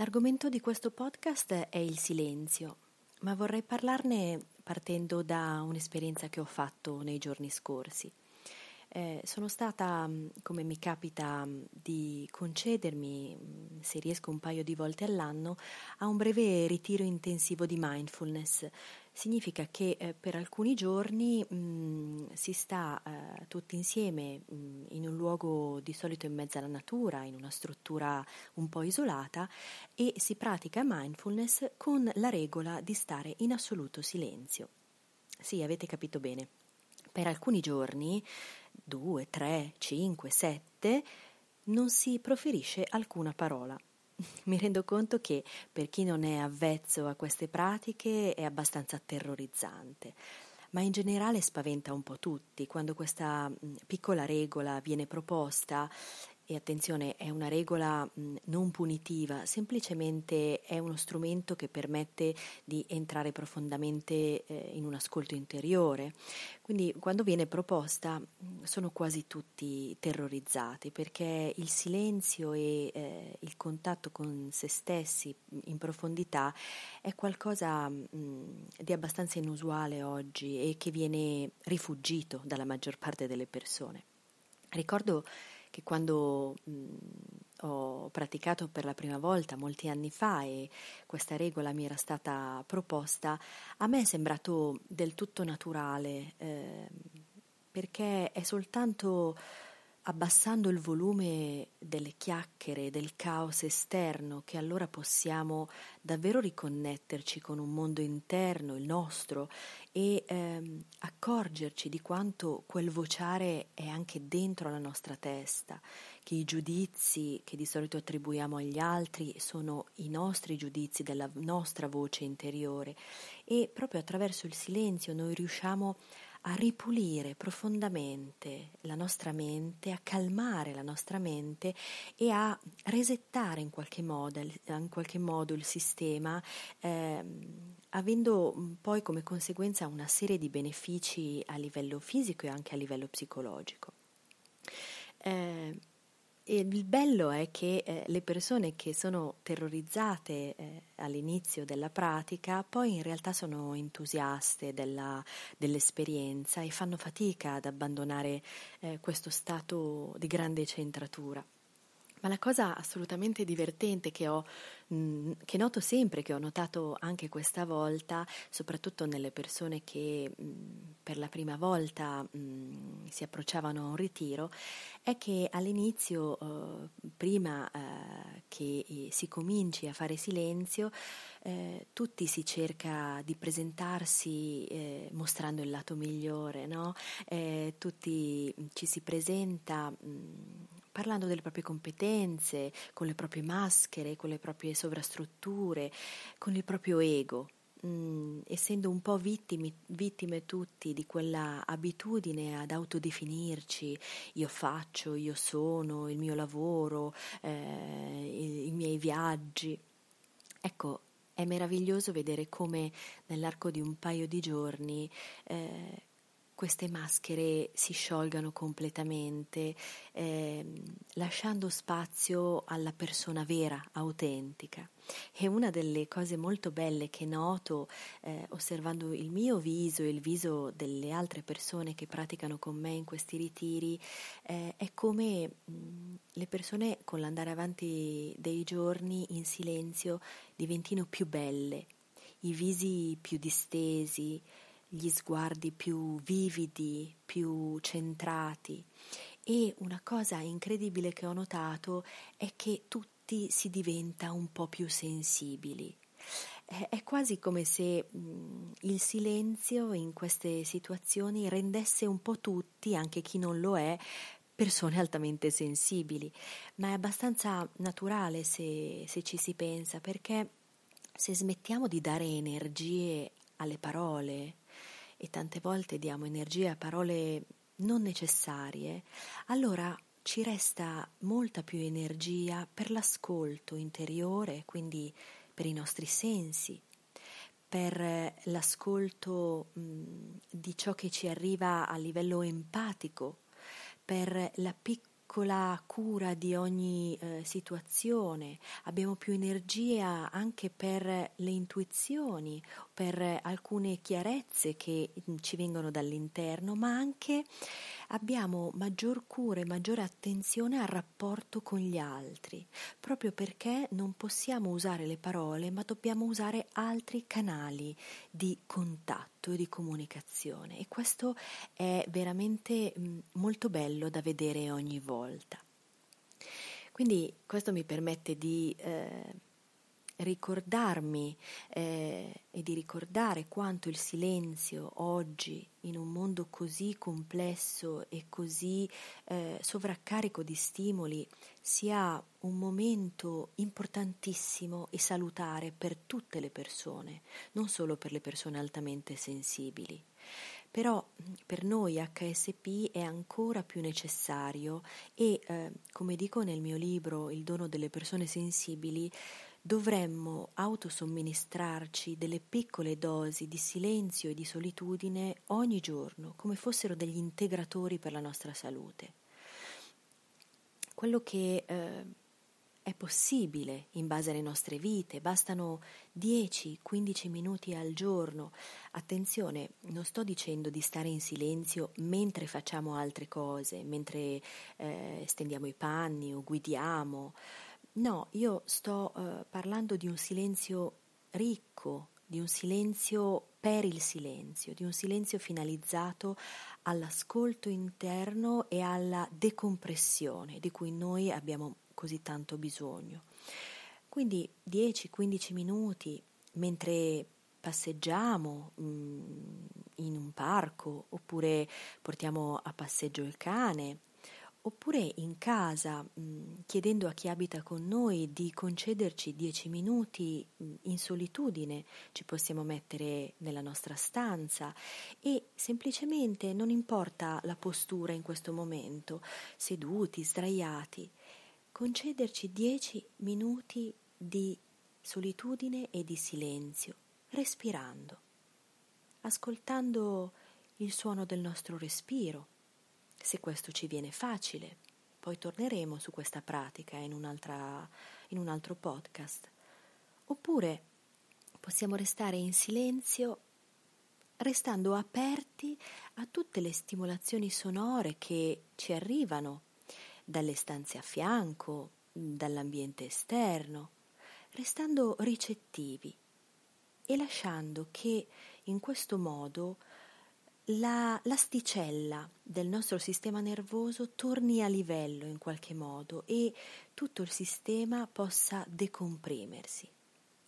L'argomento di questo podcast è il silenzio, ma vorrei parlarne partendo da un'esperienza che ho fatto nei giorni scorsi. Eh, sono stata, mm, come mi capita mm, di concedermi, mm, se riesco un paio di volte all'anno, a un breve ritiro intensivo di mindfulness. Significa che eh, per alcuni giorni mh, si sta eh, tutti insieme mh, in un luogo di solito in mezzo alla natura, in una struttura un po' isolata e si pratica mindfulness con la regola di stare in assoluto silenzio. Sì, avete capito bene. Per alcuni giorni 2, 3, 5, 7, non si proferisce alcuna parola. Mi rendo conto che per chi non è avvezzo a queste pratiche è abbastanza terrorizzante, ma in generale spaventa un po' tutti quando questa piccola regola viene proposta e attenzione, è una regola non punitiva, semplicemente è uno strumento che permette di entrare profondamente eh, in un ascolto interiore. Quindi quando viene proposta sono quasi tutti terrorizzati perché il silenzio e eh, il contatto con se stessi in profondità è qualcosa mh, di abbastanza inusuale oggi e che viene rifugito dalla maggior parte delle persone. Ricordo che quando mh, ho praticato per la prima volta molti anni fa e questa regola mi era stata proposta, a me è sembrato del tutto naturale, eh, perché è soltanto abbassando il volume delle chiacchiere, del caos esterno, che allora possiamo davvero riconnetterci con un mondo interno, il nostro, e ehm, accorgerci di quanto quel vociare è anche dentro la nostra testa, che i giudizi che di solito attribuiamo agli altri sono i nostri giudizi della nostra voce interiore. E proprio attraverso il silenzio noi riusciamo a a ripulire profondamente la nostra mente, a calmare la nostra mente e a resettare in qualche modo, in qualche modo il sistema, eh, avendo poi come conseguenza una serie di benefici a livello fisico e anche a livello psicologico. Eh, e il bello è che eh, le persone che sono terrorizzate eh, all'inizio della pratica poi in realtà sono entusiaste della, dell'esperienza e fanno fatica ad abbandonare eh, questo stato di grande centratura. Ma la cosa assolutamente divertente che, ho, mm, che noto sempre, che ho notato anche questa volta, soprattutto nelle persone che mm, per la prima volta mm, si approcciavano a un ritiro, è che all'inizio, eh, prima eh, che eh, si cominci a fare silenzio, tutti si cerca di presentarsi mostrando il lato migliore, no? Tutti ci si presenta parlando delle proprie competenze, con le proprie maschere, con le proprie sovrastrutture, con il proprio ego. Mm, essendo un po' vittimi, vittime tutti di quella abitudine ad autodefinirci, io faccio, io sono, il mio lavoro, eh, i, i miei viaggi. Ecco, è meraviglioso vedere come nell'arco di un paio di giorni eh, queste maschere si sciolgano completamente, eh, lasciando spazio alla persona vera, autentica. E una delle cose molto belle che noto eh, osservando il mio viso e il viso delle altre persone che praticano con me in questi ritiri eh, è come mh, le persone con l'andare avanti dei giorni in silenzio diventino più belle, i visi più distesi, gli sguardi più vividi, più centrati. E una cosa incredibile che ho notato è che tutti si diventa un po' più sensibili. È quasi come se mh, il silenzio in queste situazioni rendesse un po' tutti, anche chi non lo è, persone altamente sensibili, ma è abbastanza naturale se, se ci si pensa, perché se smettiamo di dare energie alle parole, e tante volte diamo energie a parole non necessarie, allora ci resta molta più energia per l'ascolto interiore, quindi per i nostri sensi, per l'ascolto mh, di ciò che ci arriva a livello empatico, per la piccola cura di ogni eh, situazione, abbiamo più energia anche per le intuizioni, per alcune chiarezze che ci vengono dall'interno, ma anche abbiamo maggior cura e maggiore attenzione al rapporto con gli altri, proprio perché non possiamo usare le parole, ma dobbiamo usare altri canali di contatto e di comunicazione e questo è veramente molto bello da vedere ogni volta. Quindi questo mi permette di eh, ricordarmi eh, e di ricordare quanto il silenzio oggi, in un mondo così complesso e così eh, sovraccarico di stimoli, sia un momento importantissimo e salutare per tutte le persone, non solo per le persone altamente sensibili. Però per noi HSP è ancora più necessario e, eh, come dico nel mio libro Il dono delle persone sensibili, dovremmo autosomministrarci delle piccole dosi di silenzio e di solitudine ogni giorno, come fossero degli integratori per la nostra salute. Quello che eh, è possibile in base alle nostre vite, bastano 10-15 minuti al giorno. Attenzione, non sto dicendo di stare in silenzio mentre facciamo altre cose, mentre eh, stendiamo i panni o guidiamo. No, io sto uh, parlando di un silenzio ricco, di un silenzio per il silenzio, di un silenzio finalizzato all'ascolto interno e alla decompressione di cui noi abbiamo così tanto bisogno. Quindi 10-15 minuti mentre passeggiamo mm, in un parco oppure portiamo a passeggio il cane oppure in casa, mm, chiedendo a chi abita con noi di concederci dieci minuti mm, in solitudine, ci possiamo mettere nella nostra stanza e semplicemente non importa la postura in questo momento, seduti, sdraiati, concederci dieci minuti di solitudine e di silenzio, respirando, ascoltando il suono del nostro respiro se questo ci viene facile. Poi torneremo su questa pratica in, in un altro podcast. Oppure possiamo restare in silenzio restando aperti a tutte le stimolazioni sonore che ci arrivano dalle stanze a fianco, dall'ambiente esterno, restando ricettivi e lasciando che in questo modo la, l'asticella del nostro sistema nervoso torni a livello in qualche modo e tutto il sistema possa decomprimersi.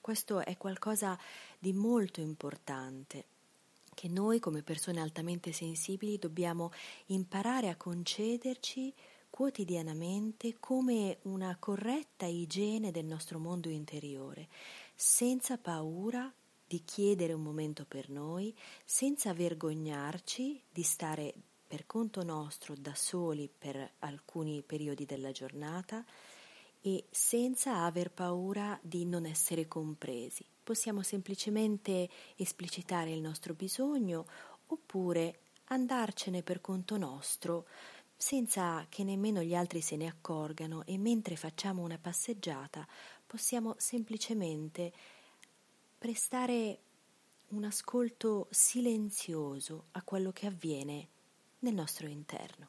Questo è qualcosa di molto importante che noi come persone altamente sensibili dobbiamo imparare a concederci quotidianamente come una corretta igiene del nostro mondo interiore, senza paura di chiedere un momento per noi senza vergognarci di stare per conto nostro da soli per alcuni periodi della giornata e senza aver paura di non essere compresi. Possiamo semplicemente esplicitare il nostro bisogno oppure andarcene per conto nostro senza che nemmeno gli altri se ne accorgano e mentre facciamo una passeggiata possiamo semplicemente prestare un ascolto silenzioso a quello che avviene nel nostro interno.